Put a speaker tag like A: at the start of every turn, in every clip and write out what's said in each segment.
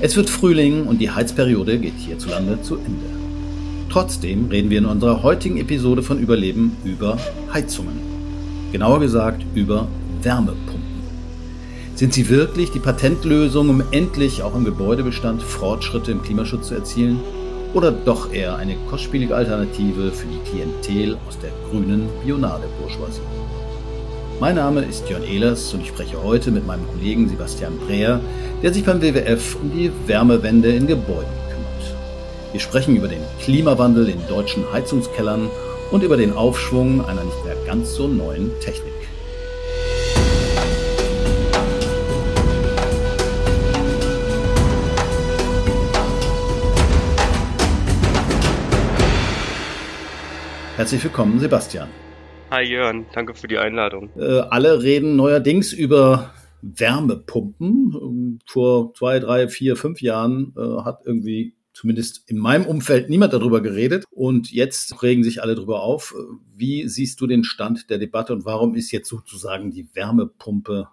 A: Es wird Frühling und die Heizperiode geht hierzulande zu Ende. Trotzdem reden wir in unserer heutigen Episode von Überleben über Heizungen. Genauer gesagt über Wärmepumpen. Sind sie wirklich die Patentlösung, um endlich auch im Gebäudebestand Fortschritte im Klimaschutz zu erzielen? Oder doch eher eine kostspielige Alternative für die Klientel aus der grünen Bionade-Bourgeoisie? Mein Name ist Jörn Ehlers und ich spreche heute mit meinem Kollegen Sebastian Breher, der sich beim WWF um die Wärmewende in Gebäuden kümmert. Wir sprechen über den Klimawandel in deutschen Heizungskellern und über den Aufschwung einer nicht mehr ganz so neuen Technik. Herzlich willkommen, Sebastian.
B: Hi Jörn, danke für die Einladung.
A: Äh, alle reden neuerdings über Wärmepumpen. Vor zwei, drei, vier, fünf Jahren äh, hat irgendwie zumindest in meinem Umfeld niemand darüber geredet. Und jetzt regen sich alle darüber auf. Wie siehst du den Stand der Debatte und warum ist jetzt sozusagen die Wärmepumpe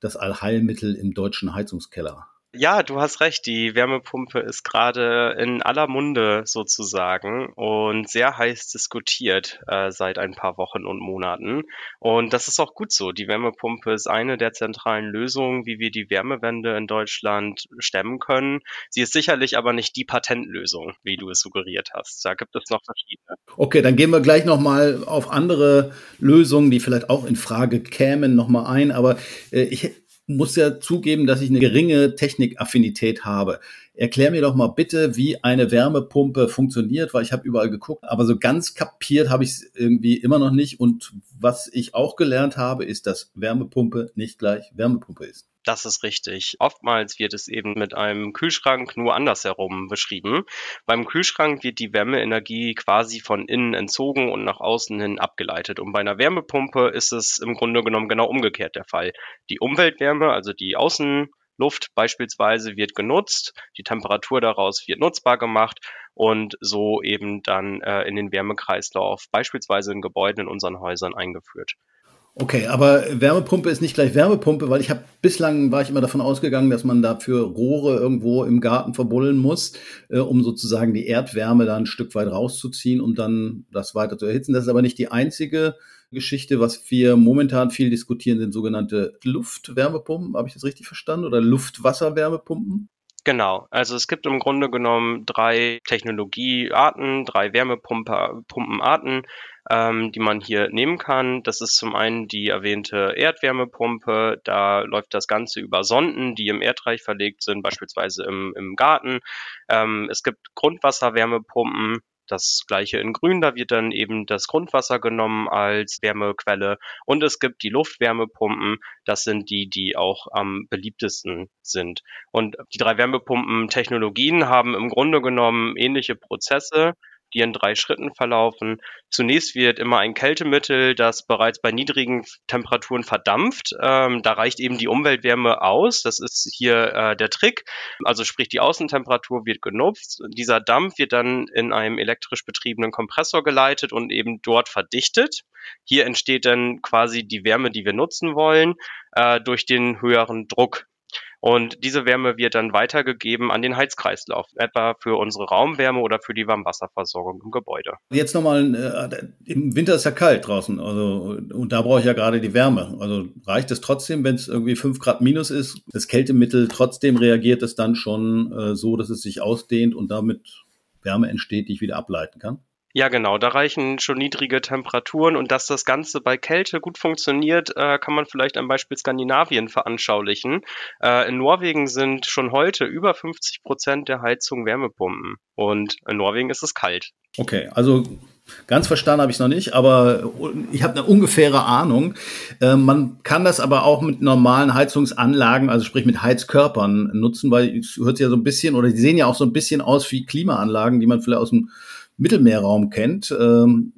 A: das Allheilmittel im deutschen Heizungskeller?
B: Ja, du hast recht. Die Wärmepumpe ist gerade in aller Munde sozusagen und sehr heiß diskutiert äh, seit ein paar Wochen und Monaten. Und das ist auch gut so. Die Wärmepumpe ist eine der zentralen Lösungen, wie wir die Wärmewende in Deutschland stemmen können. Sie ist sicherlich aber nicht die Patentlösung, wie du es suggeriert hast. Da gibt es noch verschiedene.
A: Okay, dann gehen wir gleich nochmal auf andere Lösungen, die vielleicht auch in Frage kämen, nochmal ein. Aber äh, ich muss ja zugeben, dass ich eine geringe Technikaffinität habe. Erklär mir doch mal bitte, wie eine Wärmepumpe funktioniert, weil ich habe überall geguckt, aber so ganz kapiert habe ich es irgendwie immer noch nicht. Und was ich auch gelernt habe, ist, dass Wärmepumpe nicht gleich Wärmepumpe ist.
B: Das ist richtig. Oftmals wird es eben mit einem Kühlschrank nur andersherum beschrieben. Beim Kühlschrank wird die Wärmeenergie quasi von innen entzogen und nach außen hin abgeleitet. Und bei einer Wärmepumpe ist es im Grunde genommen genau umgekehrt der Fall. Die Umweltwärme, also die Außenluft beispielsweise, wird genutzt, die Temperatur daraus wird nutzbar gemacht und so eben dann äh, in den Wärmekreislauf beispielsweise in Gebäuden in unseren Häusern eingeführt.
A: Okay, aber Wärmepumpe ist nicht gleich Wärmepumpe, weil ich habe bislang war ich immer davon ausgegangen, dass man dafür Rohre irgendwo im Garten verbullen muss, äh, um sozusagen die Erdwärme da ein Stück weit rauszuziehen und dann das weiter zu erhitzen. Das ist aber nicht die einzige Geschichte, was wir momentan viel diskutieren, sind sogenannte Luftwärmepumpen. Habe ich das richtig verstanden? Oder Luftwasserwärmepumpen?
B: Genau, also es gibt im Grunde genommen drei Technologiearten, drei Wärmepumpenarten, ähm, die man hier nehmen kann. Das ist zum einen die erwähnte Erdwärmepumpe. Da läuft das Ganze über Sonden, die im Erdreich verlegt sind, beispielsweise im, im Garten. Ähm, es gibt Grundwasserwärmepumpen, das gleiche in Grün, da wird dann eben das Grundwasser genommen als Wärmequelle und es gibt die Luftwärmepumpen, das sind die, die auch am beliebtesten sind. Und die drei Wärmepumpen-Technologien haben im Grunde genommen ähnliche Prozesse die in drei Schritten verlaufen. Zunächst wird immer ein Kältemittel, das bereits bei niedrigen Temperaturen verdampft. Ähm, da reicht eben die Umweltwärme aus. Das ist hier äh, der Trick. Also sprich, die Außentemperatur wird genutzt. Dieser Dampf wird dann in einem elektrisch betriebenen Kompressor geleitet und eben dort verdichtet. Hier entsteht dann quasi die Wärme, die wir nutzen wollen, äh, durch den höheren Druck. Und diese Wärme wird dann weitergegeben an den Heizkreislauf, etwa für unsere Raumwärme oder für die Warmwasserversorgung im Gebäude.
A: Jetzt nochmal, äh, im Winter ist ja kalt draußen, also und da brauche ich ja gerade die Wärme. Also reicht es trotzdem, wenn es irgendwie fünf Grad minus ist, das Kältemittel trotzdem reagiert es dann schon äh, so, dass es sich ausdehnt und damit Wärme entsteht, die ich wieder ableiten kann?
B: Ja, genau, da reichen schon niedrige Temperaturen und dass das Ganze bei Kälte gut funktioniert, äh, kann man vielleicht am Beispiel Skandinavien veranschaulichen. Äh, in Norwegen sind schon heute über 50 Prozent der Heizung Wärmepumpen und in Norwegen ist es kalt.
A: Okay, also Ganz verstanden habe ich noch nicht, aber ich habe eine ungefähre Ahnung. Äh, man kann das aber auch mit normalen Heizungsanlagen, also sprich mit Heizkörpern nutzen, weil es hört ja so ein bisschen, oder die sehen ja auch so ein bisschen aus wie Klimaanlagen, die man vielleicht aus dem Mittelmeerraum kennt. Ähm,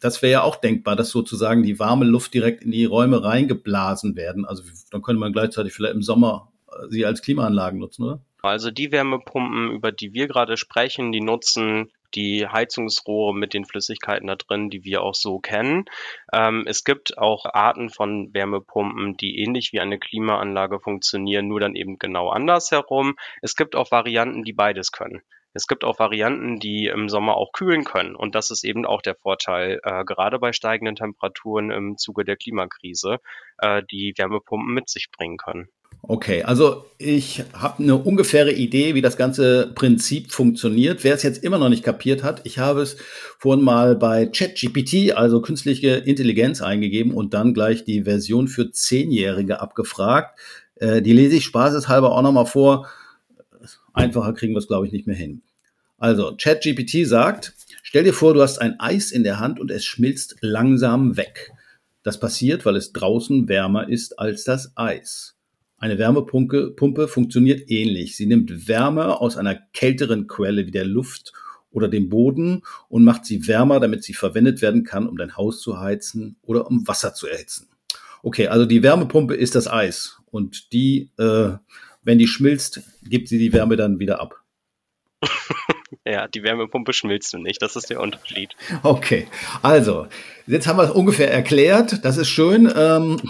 A: das wäre ja auch denkbar, dass sozusagen die warme Luft direkt in die Räume reingeblasen werden. Also dann könnte man gleichzeitig vielleicht im Sommer äh, sie als Klimaanlagen nutzen, oder?
B: Also die Wärmepumpen, über die wir gerade sprechen, die nutzen die Heizungsrohre mit den Flüssigkeiten da drin, die wir auch so kennen. Ähm, es gibt auch Arten von Wärmepumpen, die ähnlich wie eine Klimaanlage funktionieren, nur dann eben genau andersherum. Es gibt auch Varianten, die beides können. Es gibt auch Varianten, die im Sommer auch kühlen können. Und das ist eben auch der Vorteil, äh, gerade bei steigenden Temperaturen im Zuge der Klimakrise, äh, die Wärmepumpen mit sich bringen können.
A: Okay, also ich habe eine ungefähre Idee, wie das ganze Prinzip funktioniert. Wer es jetzt immer noch nicht kapiert hat, ich habe es vorhin mal bei ChatGPT, also künstliche Intelligenz, eingegeben und dann gleich die Version für Zehnjährige abgefragt. Äh, die lese ich spaßeshalber auch nochmal vor. Einfacher kriegen wir es, glaube ich, nicht mehr hin. Also, ChatGPT sagt, stell dir vor, du hast ein Eis in der Hand und es schmilzt langsam weg. Das passiert, weil es draußen wärmer ist als das Eis. Eine Wärmepumpe Pumpe funktioniert ähnlich. Sie nimmt Wärme aus einer kälteren Quelle wie der Luft oder dem Boden und macht sie wärmer, damit sie verwendet werden kann, um dein Haus zu heizen oder um Wasser zu erhitzen. Okay, also die Wärmepumpe ist das Eis und die, äh, wenn die schmilzt, gibt sie die Wärme dann wieder ab.
B: Ja, die Wärmepumpe schmilzt du nicht. Das ist der Unterschied.
A: Okay, also jetzt haben wir es ungefähr erklärt. Das ist schön. Ähm,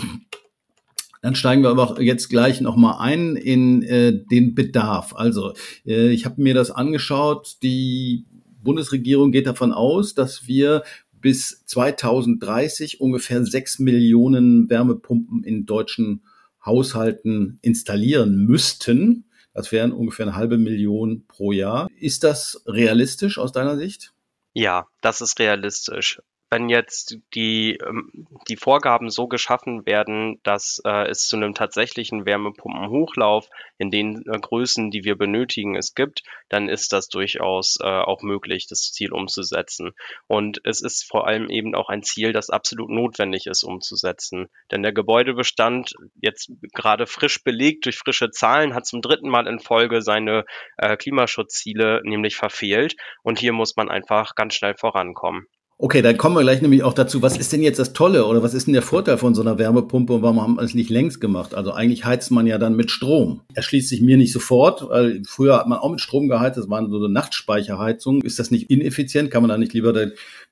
A: dann steigen wir aber jetzt gleich nochmal ein in äh, den Bedarf. Also äh, ich habe mir das angeschaut. Die Bundesregierung geht davon aus, dass wir bis 2030 ungefähr sechs Millionen Wärmepumpen in deutschen Haushalten installieren müssten. Das wären ungefähr eine halbe Million pro Jahr. Ist das realistisch aus deiner Sicht?
B: Ja, das ist realistisch wenn jetzt die, ähm, die Vorgaben so geschaffen werden, dass äh, es zu einem tatsächlichen Wärmepumpenhochlauf in den äh, Größen, die wir benötigen, es gibt, dann ist das durchaus äh, auch möglich, das Ziel umzusetzen. Und es ist vor allem eben auch ein Ziel, das absolut notwendig ist umzusetzen. Denn der Gebäudebestand, jetzt gerade frisch belegt durch frische Zahlen, hat zum dritten Mal in Folge seine äh, Klimaschutzziele nämlich verfehlt. Und hier muss man einfach ganz schnell vorankommen.
A: Okay, dann kommen wir gleich nämlich auch dazu, was ist denn jetzt das Tolle oder was ist denn der Vorteil von so einer Wärmepumpe und warum haben wir es nicht längst gemacht? Also eigentlich heizt man ja dann mit Strom. Erschließt sich mir nicht sofort, weil früher hat man auch mit Strom geheizt, das waren so eine Nachtspeicherheizungen. Ist das nicht ineffizient? Kann man da nicht lieber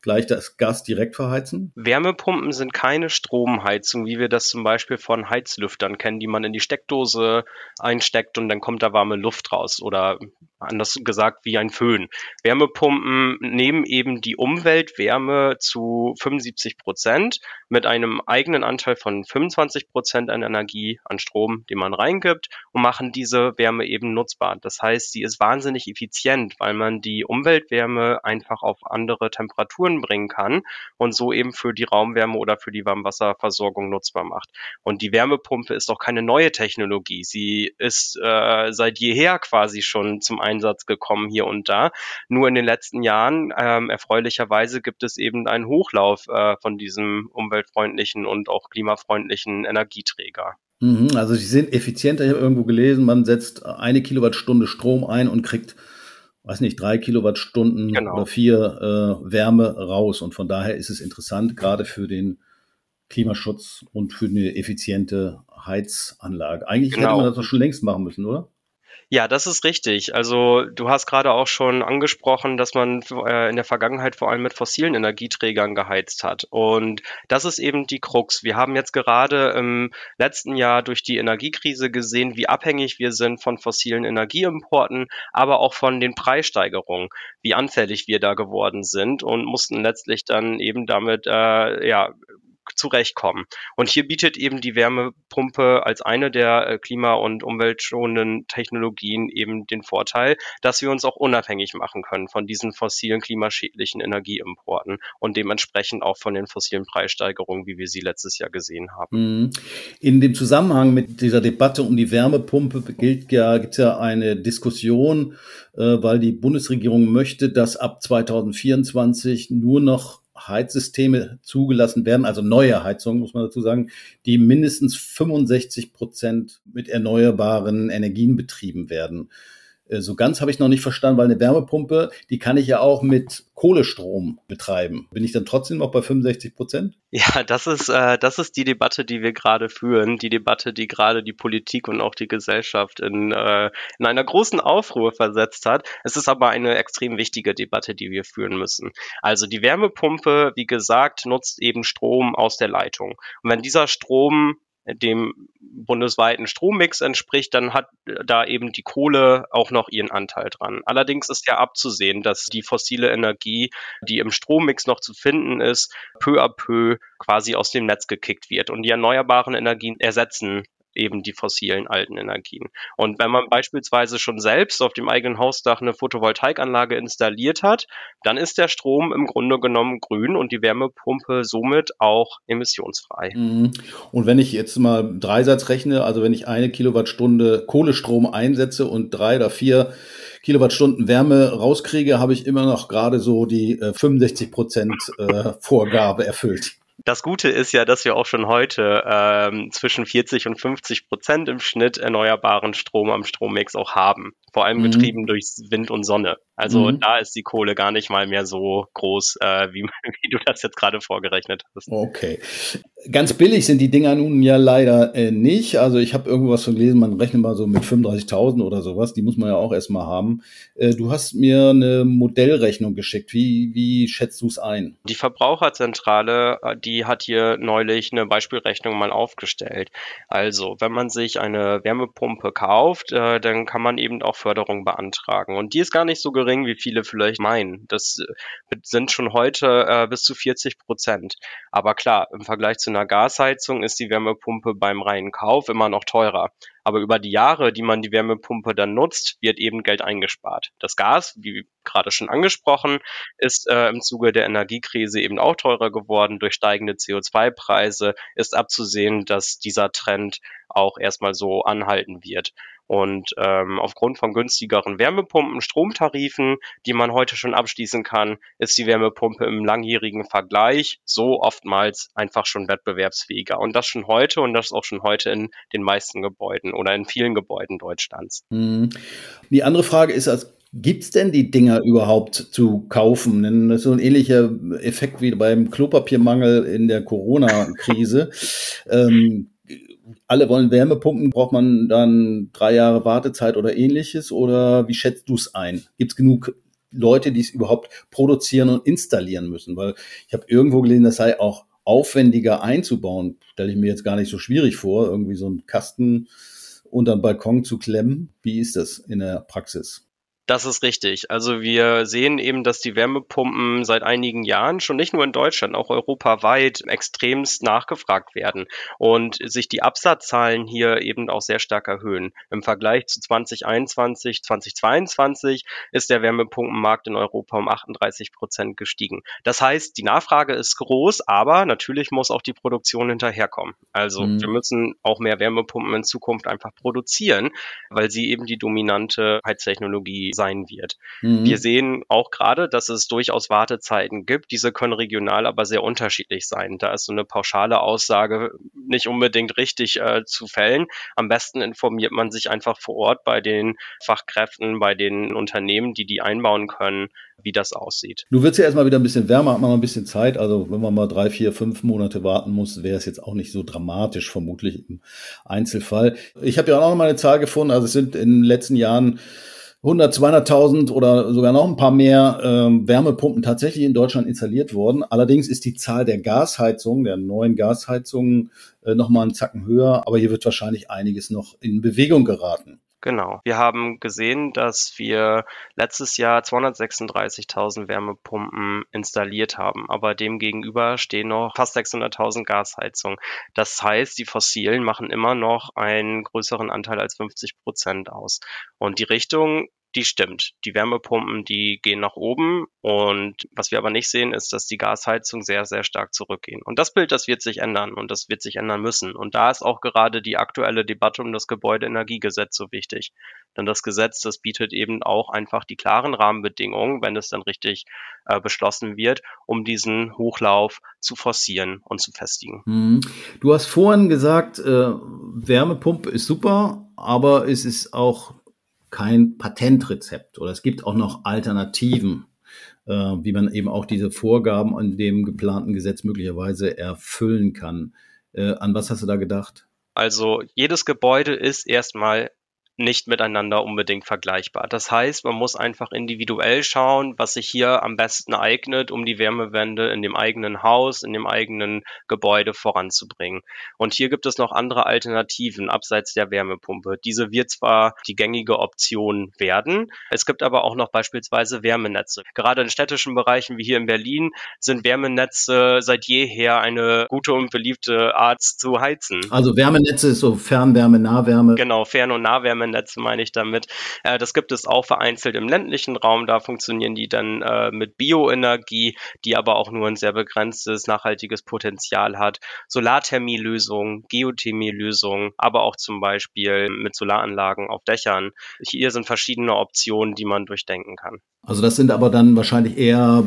A: gleich das Gas direkt verheizen?
B: Wärmepumpen sind keine Stromheizung, wie wir das zum Beispiel von Heizlüftern kennen, die man in die Steckdose einsteckt und dann kommt da warme Luft raus oder anders gesagt wie ein Föhn. Wärmepumpen nehmen eben die Umweltwärme zu 75 Prozent mit einem eigenen Anteil von 25 Prozent an Energie, an Strom, den man reingibt und machen diese Wärme eben nutzbar. Das heißt, sie ist wahnsinnig effizient, weil man die Umweltwärme einfach auf andere Temperaturen bringen kann und so eben für die Raumwärme oder für die Warmwasserversorgung nutzbar macht. Und die Wärmepumpe ist auch keine neue Technologie. Sie ist äh, seit jeher quasi schon zum Einsatz gekommen hier und da. Nur in den letzten Jahren, ähm, erfreulicherweise, gibt es eben einen Hochlauf äh, von diesem umweltfreundlichen und auch klimafreundlichen Energieträger.
A: Mhm, also sie sind effizienter. Ich habe irgendwo gelesen, man setzt eine Kilowattstunde Strom ein und kriegt, weiß nicht, drei Kilowattstunden genau. oder vier äh, Wärme raus. Und von daher ist es interessant, gerade für den Klimaschutz und für eine effiziente Heizanlage. Eigentlich genau. hätte man das doch schon längst machen müssen, oder?
B: Ja, das ist richtig. Also du hast gerade auch schon angesprochen, dass man äh, in der Vergangenheit vor allem mit fossilen Energieträgern geheizt hat. Und das ist eben die Krux. Wir haben jetzt gerade im letzten Jahr durch die Energiekrise gesehen, wie abhängig wir sind von fossilen Energieimporten, aber auch von den Preissteigerungen, wie anfällig wir da geworden sind und mussten letztlich dann eben damit äh, ja zurechtkommen. Und hier bietet eben die Wärmepumpe als eine der äh, klima- und umweltschonenden Technologien eben den Vorteil, dass wir uns auch unabhängig machen können von diesen fossilen klimaschädlichen Energieimporten und dementsprechend auch von den fossilen Preissteigerungen, wie wir sie letztes Jahr gesehen haben.
A: Mhm. In dem Zusammenhang mit dieser Debatte um die Wärmepumpe gilt ja, gibt es ja eine Diskussion, äh, weil die Bundesregierung möchte, dass ab 2024 nur noch Heizsysteme zugelassen werden, also neue Heizungen, muss man dazu sagen, die mindestens 65 Prozent mit erneuerbaren Energien betrieben werden. Äh, so ganz habe ich noch nicht verstanden, weil eine Wärmepumpe, die kann ich ja auch mit Kohlestrom betreiben. Bin ich dann trotzdem noch bei 65 Prozent?
B: Ja, das ist, äh, das ist die Debatte, die wir gerade führen. Die Debatte, die gerade die Politik und auch die Gesellschaft in, äh, in einer großen Aufruhr versetzt hat. Es ist aber eine extrem wichtige Debatte, die wir führen müssen. Also die Wärmepumpe, wie gesagt, nutzt eben Strom aus der Leitung. Und wenn dieser Strom dem bundesweiten Strommix entspricht, dann hat da eben die Kohle auch noch ihren Anteil dran. Allerdings ist ja abzusehen, dass die fossile Energie, die im Strommix noch zu finden ist, peu à peu quasi aus dem Netz gekickt wird. Und die erneuerbaren Energien ersetzen eben die fossilen alten Energien. Und wenn man beispielsweise schon selbst auf dem eigenen Hausdach eine Photovoltaikanlage installiert hat, dann ist der Strom im Grunde genommen grün und die Wärmepumpe somit auch emissionsfrei. Mhm.
A: Und wenn ich jetzt mal Dreisatz rechne, also wenn ich eine Kilowattstunde Kohlestrom einsetze und drei oder vier Kilowattstunden Wärme rauskriege, habe ich immer noch gerade so die äh, 65 Prozent äh, Vorgabe erfüllt.
B: Das Gute ist ja, dass wir auch schon heute ähm, zwischen 40 und 50 Prozent im Schnitt erneuerbaren Strom am Strommix auch haben. Vor allem mhm. getrieben durch Wind und Sonne. Also mhm. da ist die Kohle gar nicht mal mehr so groß, äh, wie, wie du das jetzt gerade vorgerechnet hast.
A: Okay. Ganz billig sind die Dinger nun ja leider äh, nicht. Also ich habe irgendwas von gelesen, man rechnet mal so mit 35.000 oder sowas. Die muss man ja auch erstmal haben. Äh, du hast mir eine Modellrechnung geschickt. Wie, wie schätzt du es ein?
B: Die Verbraucherzentrale, äh, die hat hier neulich eine Beispielrechnung mal aufgestellt. Also wenn man sich eine Wärmepumpe kauft, äh, dann kann man eben auch Förderung beantragen. Und die ist gar nicht so gering wie viele vielleicht meinen. Das äh, sind schon heute äh, bis zu 40 Prozent. Aber klar, im Vergleich zu einer Gasheizung ist die Wärmepumpe beim reinen Kauf immer noch teurer. Aber über die Jahre, die man die Wärmepumpe dann nutzt, wird eben Geld eingespart. Das Gas, wie gerade schon angesprochen, ist äh, im Zuge der Energiekrise eben auch teurer geworden durch steigende CO2-Preise. Ist abzusehen, dass dieser Trend auch erstmal so anhalten wird. Und ähm, aufgrund von günstigeren Wärmepumpen, Stromtarifen, die man heute schon abschließen kann, ist die Wärmepumpe im langjährigen Vergleich so oftmals einfach schon wettbewerbsfähiger. Und das schon heute und das auch schon heute in den meisten Gebäuden oder in vielen Gebäuden Deutschlands.
A: Mhm. Die andere Frage ist, als Gibt's denn die Dinger überhaupt zu kaufen? Denn das ist so ein ähnlicher Effekt wie beim Klopapiermangel in der Corona-Krise. ähm, alle wollen Wärmepumpen, braucht man dann drei Jahre Wartezeit oder ähnliches? Oder wie schätzt du es ein? Gibt es genug Leute, die es überhaupt produzieren und installieren müssen? Weil ich habe irgendwo gelesen, das sei auch aufwendiger einzubauen. Stelle ich mir jetzt gar nicht so schwierig vor, irgendwie so einen Kasten unter den Balkon zu klemmen. Wie ist das in der Praxis?
B: Das ist richtig. Also wir sehen eben, dass die Wärmepumpen seit einigen Jahren schon nicht nur in Deutschland, auch europaweit extremst nachgefragt werden und sich die Absatzzahlen hier eben auch sehr stark erhöhen. Im Vergleich zu 2021, 2022 ist der Wärmepumpenmarkt in Europa um 38 Prozent gestiegen. Das heißt, die Nachfrage ist groß, aber natürlich muss auch die Produktion hinterherkommen. Also mhm. wir müssen auch mehr Wärmepumpen in Zukunft einfach produzieren, weil sie eben die dominante Heiztechnologie sein wird. Mhm. Wir sehen auch gerade, dass es durchaus Wartezeiten gibt. Diese können regional aber sehr unterschiedlich sein. Da ist so eine pauschale Aussage nicht unbedingt richtig äh, zu fällen. Am besten informiert man sich einfach vor Ort bei den Fachkräften, bei den Unternehmen, die die einbauen können, wie das aussieht.
A: Du wirst ja erstmal wieder ein bisschen wärmer, hat man noch ein bisschen Zeit. Also wenn man mal drei, vier, fünf Monate warten muss, wäre es jetzt auch nicht so dramatisch, vermutlich im Einzelfall. Ich habe ja auch noch mal eine Zahl gefunden. Also es sind in den letzten Jahren 100, 200.000 oder sogar noch ein paar mehr ähm, Wärmepumpen tatsächlich in Deutschland installiert worden. Allerdings ist die Zahl der Gasheizungen, der neuen Gasheizungen, äh, noch mal einen Zacken höher. Aber hier wird wahrscheinlich einiges noch in Bewegung geraten.
B: Genau. Wir haben gesehen, dass wir letztes Jahr 236.000 Wärmepumpen installiert haben, aber demgegenüber stehen noch fast 600.000 Gasheizungen. Das heißt, die fossilen machen immer noch einen größeren Anteil als 50 Prozent aus. Und die Richtung die stimmt. Die Wärmepumpen, die gehen nach oben und was wir aber nicht sehen, ist, dass die Gasheizung sehr, sehr stark zurückgehen. Und das Bild, das wird sich ändern und das wird sich ändern müssen. Und da ist auch gerade die aktuelle Debatte um das Gebäudeenergiegesetz so wichtig. Denn das Gesetz, das bietet eben auch einfach die klaren Rahmenbedingungen, wenn es dann richtig äh, beschlossen wird, um diesen Hochlauf zu forcieren und zu festigen.
A: Mhm. Du hast vorhin gesagt, äh, Wärmepumpe ist super, aber es ist auch kein Patentrezept oder es gibt auch noch Alternativen, äh, wie man eben auch diese Vorgaben an dem geplanten Gesetz möglicherweise erfüllen kann. Äh, an was hast du da gedacht?
B: Also jedes Gebäude ist erstmal nicht miteinander unbedingt vergleichbar. Das heißt, man muss einfach individuell schauen, was sich hier am besten eignet, um die Wärmewende in dem eigenen Haus, in dem eigenen Gebäude voranzubringen. Und hier gibt es noch andere Alternativen abseits der Wärmepumpe. Diese wird zwar die gängige Option werden, es gibt aber auch noch beispielsweise Wärmenetze. Gerade in städtischen Bereichen wie hier in Berlin sind Wärmenetze seit jeher eine gute und beliebte Art zu heizen.
A: Also Wärmenetze ist so Fernwärme, Nahwärme.
B: Genau, Fern- und Nahwärme Netze meine ich damit. Äh, das gibt es auch vereinzelt im ländlichen Raum. Da funktionieren die dann äh, mit Bioenergie, die aber auch nur ein sehr begrenztes nachhaltiges Potenzial hat. Solarthermielösungen, Geothermielösungen, aber auch zum Beispiel mit Solaranlagen auf Dächern. Hier sind verschiedene Optionen, die man durchdenken kann.
A: Also das sind aber dann wahrscheinlich eher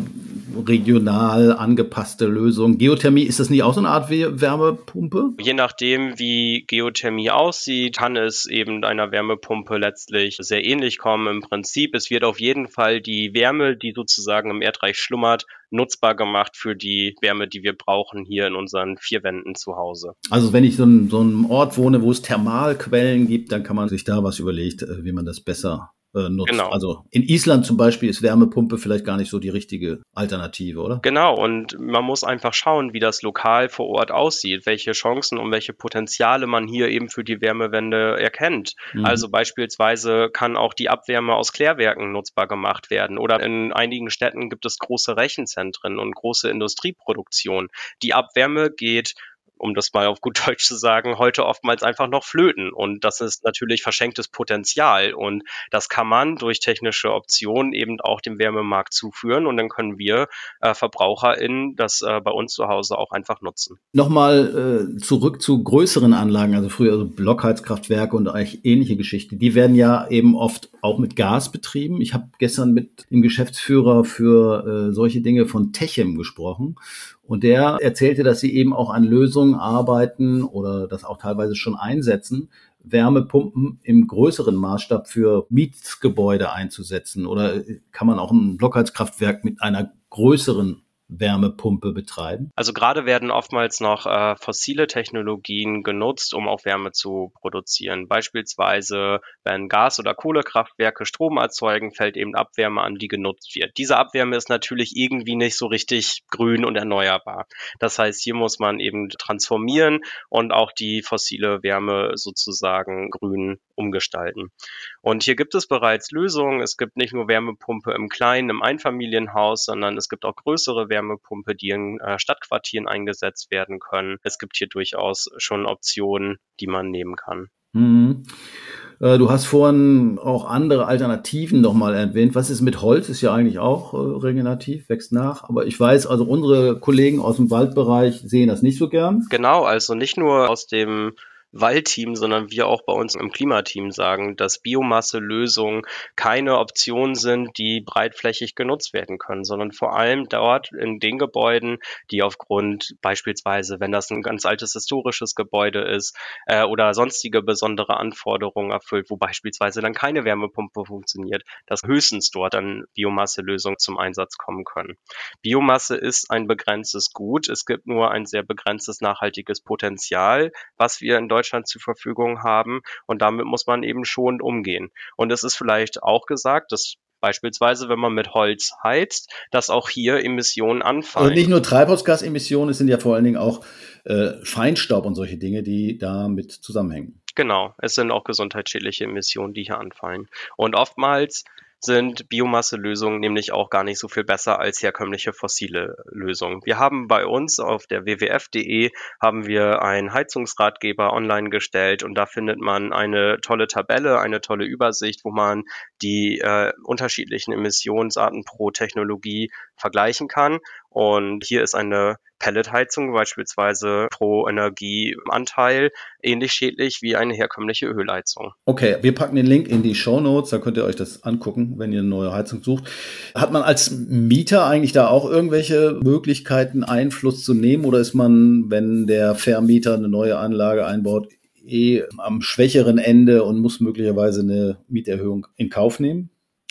A: regional angepasste Lösungen. Geothermie, ist das nicht auch so eine Art Wärmepumpe?
B: Je nachdem, wie Geothermie aussieht, kann es eben einer Wärmepumpe letztlich sehr ähnlich kommen. Im Prinzip, es wird auf jeden Fall die Wärme, die sozusagen im Erdreich schlummert, nutzbar gemacht für die Wärme, die wir brauchen hier in unseren vier Wänden zu Hause.
A: Also wenn ich so, in so einem Ort wohne, wo es Thermalquellen gibt, dann kann man sich da was überlegt, äh, wie man das besser äh, nutzt. Genau. Also in Island zum Beispiel ist Wärmepumpe vielleicht gar nicht so die richtige Alternative, oder?
B: Genau, und man muss einfach schauen, wie das lokal vor Ort aussieht, welche Chancen und welche Potenziale man hier eben für die Wärmewende erkennt. Mhm. Also beispielsweise kann auch die Abwärme aus Klärwerken nutzbar gemacht werden oder in einigen Städten gibt es große Rechenzentren und große Industrieproduktion. Die Abwärme geht um das mal auf gut Deutsch zu sagen, heute oftmals einfach noch flöten. Und das ist natürlich verschenktes Potenzial. Und das kann man durch technische Optionen eben auch dem Wärmemarkt zuführen. Und dann können wir äh, VerbraucherInnen das äh, bei uns zu Hause auch einfach nutzen.
A: Nochmal äh, zurück zu größeren Anlagen, also früher also Blockheizkraftwerke und eigentlich ähnliche Geschichte. Die werden ja eben oft auch mit Gas betrieben. Ich habe gestern mit dem Geschäftsführer für äh, solche Dinge von Techem gesprochen. Und der erzählte, dass sie eben auch an Lösungen arbeiten oder das auch teilweise schon einsetzen, Wärmepumpen im größeren Maßstab für Mietgebäude einzusetzen. Oder kann man auch ein Blockheizkraftwerk mit einer größeren Wärmepumpe betreiben?
B: Also gerade werden oftmals noch äh, fossile Technologien genutzt, um auch Wärme zu produzieren. Beispielsweise, wenn Gas- oder Kohlekraftwerke Strom erzeugen, fällt eben Abwärme an, die genutzt wird. Diese Abwärme ist natürlich irgendwie nicht so richtig grün und erneuerbar. Das heißt, hier muss man eben transformieren und auch die fossile Wärme sozusagen grün umgestalten. Und hier gibt es bereits Lösungen. Es gibt nicht nur Wärmepumpe im kleinen, im Einfamilienhaus, sondern es gibt auch größere Wärmepumpe, die in äh, Stadtquartieren eingesetzt werden können. Es gibt hier durchaus schon Optionen, die man nehmen kann.
A: Mhm. Äh, du hast vorhin auch andere Alternativen nochmal erwähnt. Was ist mit Holz? Ist ja eigentlich auch äh, regenerativ, wächst nach. Aber ich weiß, also unsere Kollegen aus dem Waldbereich sehen das nicht so gern.
B: Genau, also nicht nur aus dem Waldteam, sondern wir auch bei uns im Klimateam sagen, dass Biomasselösungen keine Option sind, die breitflächig genutzt werden können, sondern vor allem dort in den Gebäuden, die aufgrund beispielsweise, wenn das ein ganz altes historisches Gebäude ist äh, oder sonstige besondere Anforderungen erfüllt, wo beispielsweise dann keine Wärmepumpe funktioniert, dass höchstens dort dann Biomasselösungen zum Einsatz kommen können. Biomasse ist ein begrenztes Gut. Es gibt nur ein sehr begrenztes nachhaltiges Potenzial, was wir in Deutschland Deutschland zur Verfügung haben. Und damit muss man eben schon umgehen. Und es ist vielleicht auch gesagt, dass Beispielsweise, wenn man mit Holz heizt, dass auch hier Emissionen anfallen. Und
A: nicht nur Treibhausgasemissionen, es sind ja vor allen Dingen auch äh, Feinstaub und solche Dinge, die damit zusammenhängen.
B: Genau, es sind auch gesundheitsschädliche Emissionen, die hier anfallen. Und oftmals sind Biomasselösungen nämlich auch gar nicht so viel besser als herkömmliche fossile Lösungen. Wir haben bei uns auf der wwf.de haben wir einen Heizungsratgeber online gestellt und da findet man eine tolle Tabelle, eine tolle Übersicht, wo man die äh, unterschiedlichen Emissionsarten pro Technologie vergleichen kann. Und hier ist eine Pelletheizung beispielsweise pro Energieanteil ähnlich schädlich wie eine herkömmliche Ölheizung.
A: Okay, wir packen den Link in die Show Notes, da könnt ihr euch das angucken, wenn ihr eine neue Heizung sucht. Hat man als Mieter eigentlich da auch irgendwelche Möglichkeiten, Einfluss zu nehmen oder ist man, wenn der Vermieter eine neue Anlage einbaut, eh am schwächeren Ende und muss möglicherweise eine Mieterhöhung in Kauf nehmen?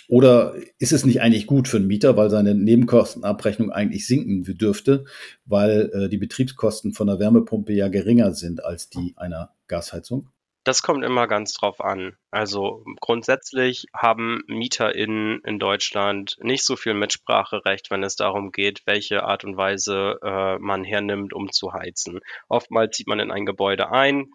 A: Oder ist es nicht eigentlich gut für einen Mieter, weil seine Nebenkostenabrechnung eigentlich sinken dürfte, weil äh, die Betriebskosten von der Wärmepumpe ja geringer sind als die einer Gasheizung?
B: Das kommt immer ganz drauf an. Also grundsätzlich haben MieterInnen in Deutschland nicht so viel Mitspracherecht, wenn es darum geht, welche Art und Weise äh, man hernimmt, um zu heizen. Oftmals zieht man in ein Gebäude ein,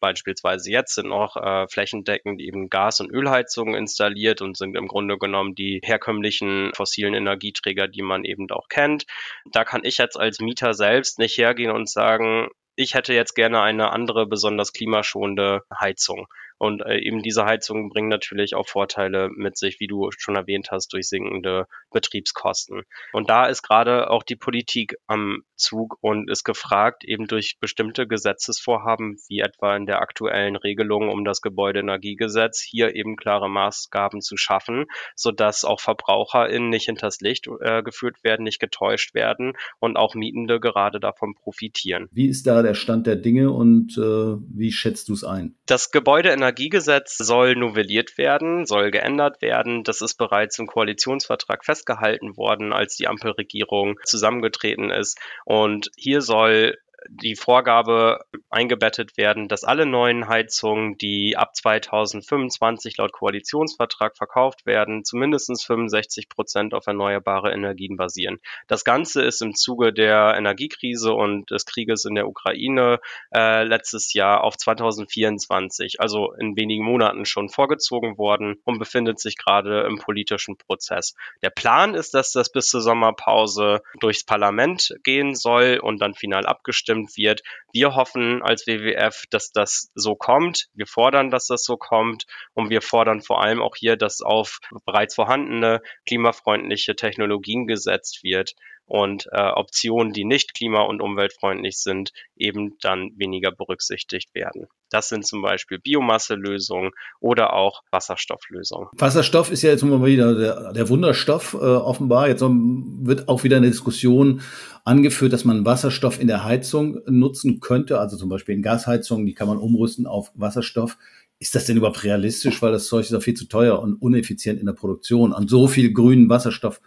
B: beispielsweise jetzt sind noch äh, flächendeckend eben Gas- und Ölheizungen installiert und sind im Grunde genommen die herkömmlichen fossilen Energieträger, die man eben auch kennt. Da kann ich jetzt als Mieter selbst nicht hergehen und sagen, ich hätte jetzt gerne eine andere, besonders klimaschonende Heizung. Und äh, eben diese Heizungen bringen natürlich auch Vorteile mit sich, wie du schon erwähnt hast, durch sinkende Betriebskosten. Und da ist gerade auch die Politik am Zug und ist gefragt, eben durch bestimmte Gesetzesvorhaben, wie etwa in der aktuellen Regelung um das Gebäudeenergiegesetz, hier eben klare Maßgaben zu schaffen, sodass auch VerbraucherInnen nicht hinters Licht äh, geführt werden, nicht getäuscht werden und auch Mietende gerade davon profitieren.
A: Wie ist da der Stand der Dinge und äh, wie schätzt du es ein?
B: Das Gebäudeenergiegesetz soll novelliert werden, soll geändert werden. Das ist bereits im Koalitionsvertrag festgehalten worden, als die Ampelregierung zusammengetreten ist. Und hier soll die Vorgabe eingebettet werden, dass alle neuen Heizungen, die ab 2025 laut Koalitionsvertrag verkauft werden, zumindest 65 Prozent auf erneuerbare Energien basieren. Das Ganze ist im Zuge der Energiekrise und des Krieges in der Ukraine äh, letztes Jahr auf 2024, also in wenigen Monaten schon vorgezogen worden und befindet sich gerade im politischen Prozess. Der Plan ist, dass das bis zur Sommerpause durchs Parlament gehen soll und dann final abgestimmt abgestimmt wird. Wir hoffen als WWF, dass das so kommt. Wir fordern, dass das so kommt. Und wir fordern vor allem auch hier, dass auf bereits vorhandene klimafreundliche Technologien gesetzt wird und äh, Optionen, die nicht klima- und umweltfreundlich sind, eben dann weniger berücksichtigt werden. Das sind zum Beispiel Biomasselösungen oder auch Wasserstofflösungen.
A: Wasserstoff ist ja jetzt immer wieder der, der Wunderstoff äh, offenbar. Jetzt wird auch wieder eine Diskussion angeführt, dass man Wasserstoff in der Heizung nutzen könnte, also zum Beispiel in Gasheizungen, die kann man umrüsten auf Wasserstoff. Ist das denn überhaupt realistisch? Weil das Zeug ist ja viel zu teuer und uneffizient in der Produktion. Und so viel grünen Wasserstoff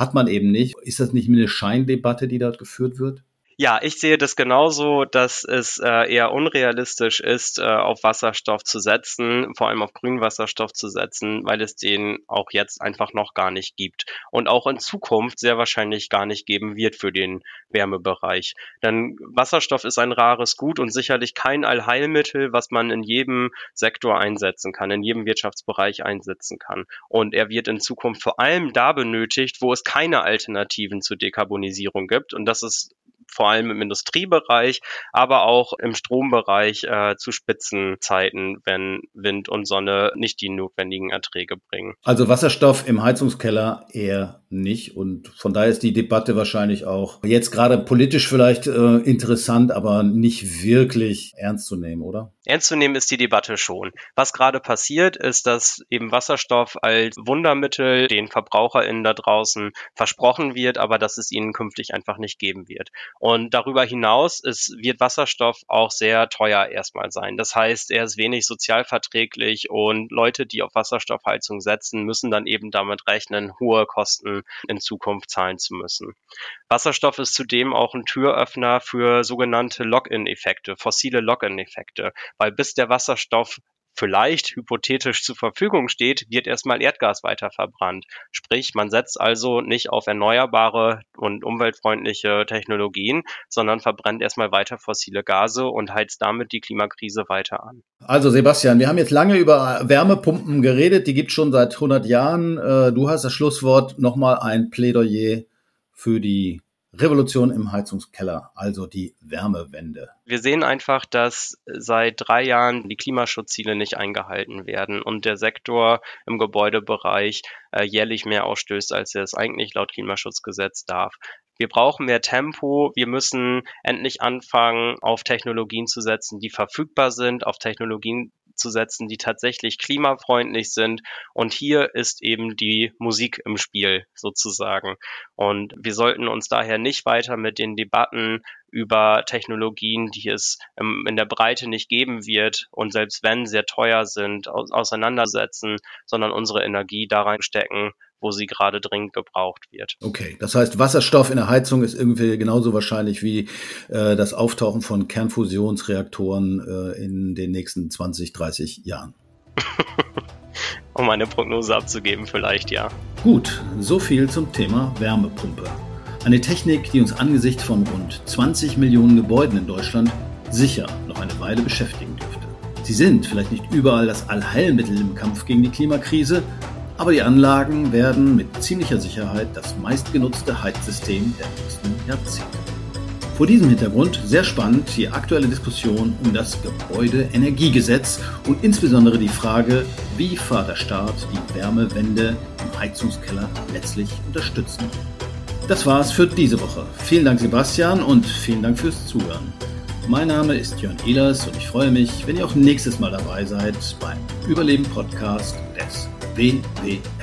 A: hat man eben nicht. Ist das nicht eine Scheindebatte, die dort geführt wird?
B: Ja, ich sehe das genauso, dass es äh, eher unrealistisch ist, äh, auf Wasserstoff zu setzen, vor allem auf grünen Wasserstoff zu setzen, weil es den auch jetzt einfach noch gar nicht gibt und auch in Zukunft sehr wahrscheinlich gar nicht geben wird für den Wärmebereich. Denn Wasserstoff ist ein rares Gut und sicherlich kein Allheilmittel, was man in jedem Sektor einsetzen kann, in jedem Wirtschaftsbereich einsetzen kann. Und er wird in Zukunft vor allem da benötigt, wo es keine Alternativen zur Dekarbonisierung gibt. Und das ist vor allem im Industriebereich, aber auch im Strombereich äh, zu Spitzenzeiten, wenn Wind und Sonne nicht die notwendigen Erträge bringen.
A: Also Wasserstoff im Heizungskeller eher nicht. Und von daher ist die Debatte wahrscheinlich auch jetzt gerade politisch vielleicht äh, interessant, aber nicht wirklich ernst zu nehmen, oder?
B: Ernst zu nehmen ist die Debatte schon. Was gerade passiert, ist, dass eben Wasserstoff als Wundermittel den VerbraucherInnen da draußen versprochen wird, aber dass es ihnen künftig einfach nicht geben wird. Und darüber hinaus ist, wird Wasserstoff auch sehr teuer erstmal sein. Das heißt, er ist wenig sozialverträglich und Leute, die auf Wasserstoffheizung setzen, müssen dann eben damit rechnen, hohe Kosten in Zukunft zahlen zu müssen. Wasserstoff ist zudem auch ein Türöffner für sogenannte Lock-in-Effekte, fossile Lock-in-Effekte, weil bis der Wasserstoff vielleicht hypothetisch zur Verfügung steht, wird erstmal Erdgas weiter verbrannt. Sprich, man setzt also nicht auf erneuerbare und umweltfreundliche Technologien, sondern verbrennt erstmal weiter fossile Gase und heizt damit die Klimakrise weiter an.
A: Also Sebastian, wir haben jetzt lange über Wärmepumpen geredet, die gibt es schon seit 100 Jahren. Äh, du hast das Schlusswort, nochmal ein Plädoyer für die Revolution im Heizungskeller, also die Wärmewende.
B: Wir sehen einfach, dass seit drei Jahren die Klimaschutzziele nicht eingehalten werden und der Sektor im Gebäudebereich äh, jährlich mehr ausstößt, als er es eigentlich laut Klimaschutzgesetz darf. Wir brauchen mehr Tempo. Wir müssen endlich anfangen, auf Technologien zu setzen, die verfügbar sind, auf Technologien zu setzen, die tatsächlich klimafreundlich sind. Und hier ist eben die Musik im Spiel sozusagen. Und wir sollten uns daher nicht weiter mit den Debatten über Technologien, die es in der Breite nicht geben wird und selbst wenn sehr teuer sind, auseinandersetzen, sondern unsere Energie da reinstecken, wo sie gerade dringend gebraucht wird.
A: Okay, das heißt, Wasserstoff in der Heizung ist irgendwie genauso wahrscheinlich wie äh, das Auftauchen von Kernfusionsreaktoren äh, in den nächsten 20, 30 Jahren.
B: um eine Prognose abzugeben, vielleicht ja.
A: Gut, so viel zum Thema Wärmepumpe. Eine Technik, die uns angesichts von rund 20 Millionen Gebäuden in Deutschland sicher noch eine Weile beschäftigen dürfte. Sie sind vielleicht nicht überall das Allheilmittel im Kampf gegen die Klimakrise, aber die Anlagen werden mit ziemlicher Sicherheit das meistgenutzte Heizsystem der nächsten Jahrzehnte. Vor diesem Hintergrund sehr spannend die aktuelle Diskussion um das Gebäudeenergiegesetz und insbesondere die Frage, wie Vaterstaat die Wärmewende im Heizungskeller letztlich unterstützen. Das war's für diese Woche. Vielen Dank Sebastian und vielen Dank fürs Zuhören. Mein Name ist Jörn Ehlers und ich freue mich, wenn ihr auch nächstes Mal dabei seid beim Überleben Podcast des WWF.